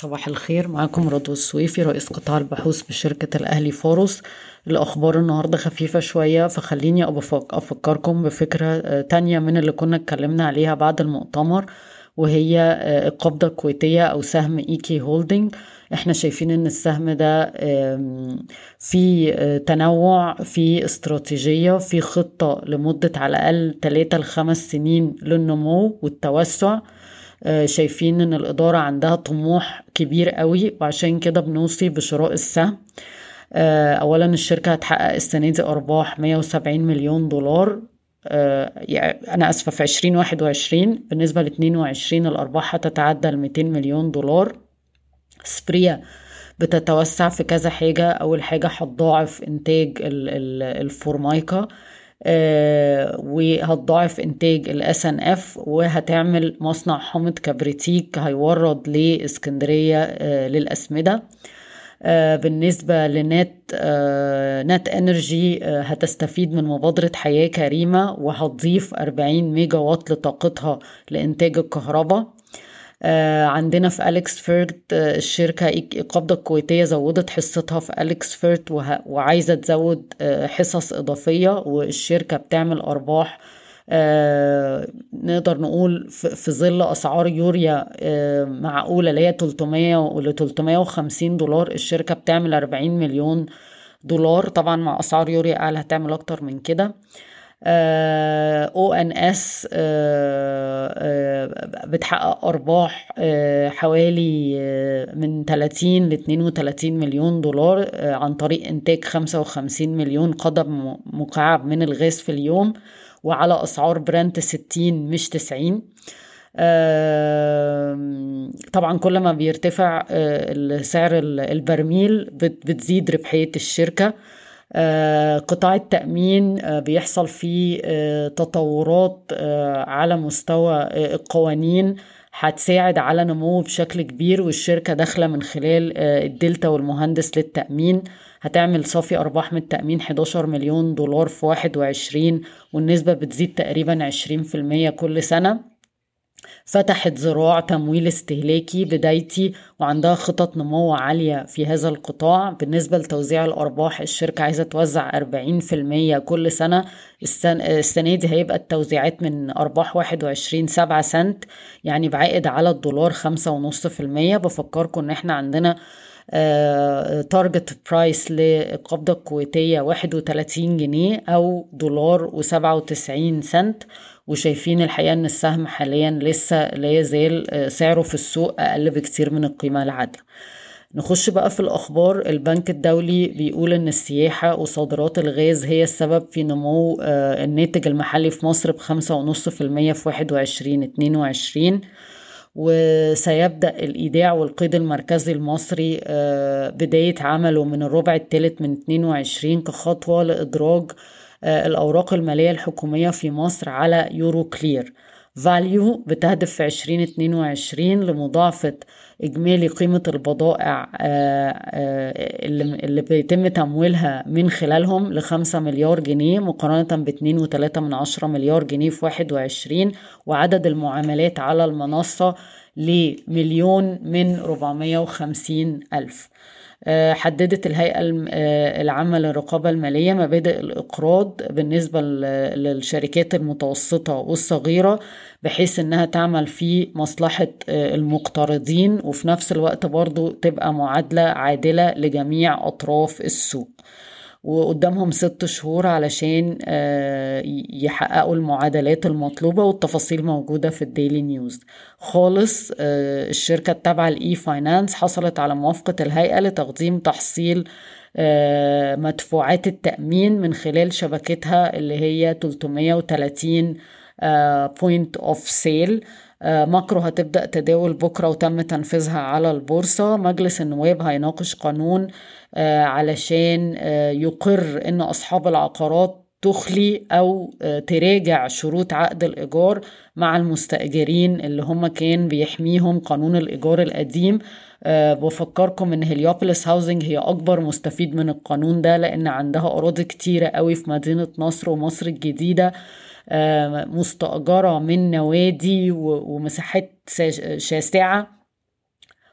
صباح الخير. معاكم رضوى السويفي رئيس قطاع البحوث بشركة الأهلي فاروس الأخبار النهاردة خفيفة شوية فخليني أفكركم بفكرة تانية من اللي كنا اتكلمنا عليها بعد المؤتمر وهي القابضة الكويتية أو سهم EK Holding إحنا شايفين إن السهم ده في تنوع في استراتيجية في خطة لمدة على الأقل 3 لخمس سنين للنمو والتوسع. شايفين إن الإدارة عندها طموح كبير قوي وعشان كده بنوصي بشراء السهم. أولا الشركة هتحقق السنة دي أرباح 170 مليون دولار. يعني أنا أسفة في 2021 بالنسبة ل 22 الأرباح هتتعدى ال 200 مليون دولار. سبريا بتتوسع في كذا حاجة. أول حاجة هتضاعف إنتاج الفورمايكا آه وهتضاعف إنتاج ال SNF وهتعمل مصنع حامض كبريتيك هيورد لإسكندرية آه للأسمدة. آه بالنسبة لنات آه NatEnergy آه هتستفيد من مبادرة حياة كريمة وهتضيف 40 ميجا وات لطاقتها لإنتاج الكهرباء. آه عندنا في AlexFert آه الشركة القابضة الكويتية زودت حصتها في AlexFert وعايزة تزود آه حصص إضافية والشركة بتعمل أرباح نقدر نقول في ظل أسعار يوريا معقولة اللي هي 300 ل 350 دولار الشركة بتعمل 40 مليون دولار. طبعا مع أسعار يوريا أعلى هتعمل أكتر من كده. أو ان اس بتحقق أرباح حوالي من 30 ل 32 مليون دولار عن طريق إنتاج 55 مليون قدم مكعب من الغاز في اليوم وعلى أسعار برنت 60 مش 90 طبعا كل ما بيرتفع سعر البرميل بتزيد ربحية الشركة. قطاع التأمين بيحصل فيه تطورات على مستوى القوانين هتساعد على نموه بشكل كبير والشركة داخلة من خلال الدلتا والمهندس للتأمين. هتعمل صافي أرباح من التأمين 11 مليون دولار في 21 والنسبة بتزيد تقريبا 20% كل سنة. فتحت زراع تمويل استهلاكي بدايتي وعندها خطط نمو عالية في هذا القطاع. بالنسبة لتوزيع الأرباح الشركة عايزة توزع 40% كل سنة. السنة, دي هيبقى التوزيعات من أرباح 21 7 سنت يعني بعائد على الدولار 5.5% بفكركم إن إحنا عندنا target price للقابضة الكويتية 31 جنيه أو دولار و97 سنت. وشايفين الحقيقة إن السهم حاليا لسه لا يزال سعره في السوق أقل بكتير من القيمة العادلة نخش بقى في الأخبار. البنك الدولي بيقول إن السياحة وصادرات الغاز هي السبب في نمو الناتج المحلي في مصر بخمسة ونص في المية في واحد وعشرين اتنين وعشرين. وسيبدأ الإيداع والقيد المركزي المصري بداية عمله من الربع الثالث من 22 كخطوة لإدراج الأوراق المالية الحكومية في مصر على Euroclear. valU بتهدف في 2022 لمضاعفة إجمالي قيمة البضائع اللي بيتم تمويلها من خلالهم لخمسة مليار جنيه مقارنة باتنين وتلاتة من عشرة مليار جنيه في واحد وعشرين وعدد المعاملات على المنصة لمليون من ربعمية وخمسين ألف. حددت الهيئة العامة للرقابة المالية مبادئ الإقراض بالنسبة للشركات المتوسطة والصغيرة بحيث إنها تعمل في مصلحة المقترضين وفي نفس الوقت برضو تبقى معادلة عادلة لجميع أطراف السوق. وقدامهم ست شهور علشان يحققوا المعادلات المطلوبة والتفاصيل موجودة في ال daily news. خالص الشركة التابعة ل e-finance حصلت على موافقة الهيئة لتقديم تحصيل مدفوعات التأمين من خلال شبكتها اللي هي 330 point of sale ماكرو هتبدأ تداول بكرة وتم تنفيذها على البورصة. مجلس النواب هيناقش قانون علشان يقر إن أصحاب العقارات تخلي أو تراجع شروط عقد الإيجار مع المستأجرين اللي هم كان بيحميهم قانون الإيجار القديم. أه بفكركم إن هليوبوليس هاوزنج هي أكبر مستفيد من القانون ده لأن عندها أراضي كتيرة قوي في مدينة نصر ومصر الجديدة. أه مستأجرة من نوادي ومساحات شاسعة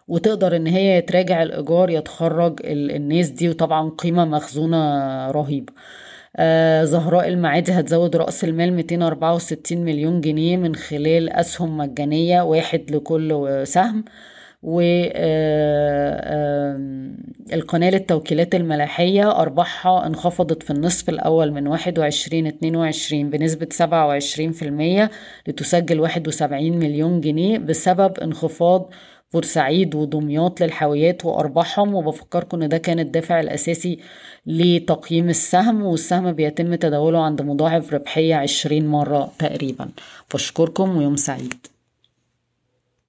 وتقدر إن هي يتراجع الإيجار يتخرج الناس دي. وطبعا قيمة مخزونة رهيبة. آه زهراء المعادي هتزود رأس المال 264 مليون جنيه من خلال أسهم مجانية واحد لكل سهم. والقناة للتوكيلات الملاحية أرباحها انخفضت في النصف الأول من واحد وعشرين اتنين وعشرين بنسبة سبعة وعشرين في المية لتسجل واحد وسبعين مليون جنيه بسبب انخفاض بورسعيد ودمياط للحاويات وأرباحهم. وبفكركم إن ده كان الدافع الأساسي لتقييم السهم والسهم بيتم تداوله عند مضاعف ربحية عشرين مرة تقريبا. بشكركم ويوم سعيد.